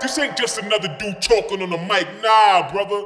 This ain't just another dude talking on the mic, nah, brother.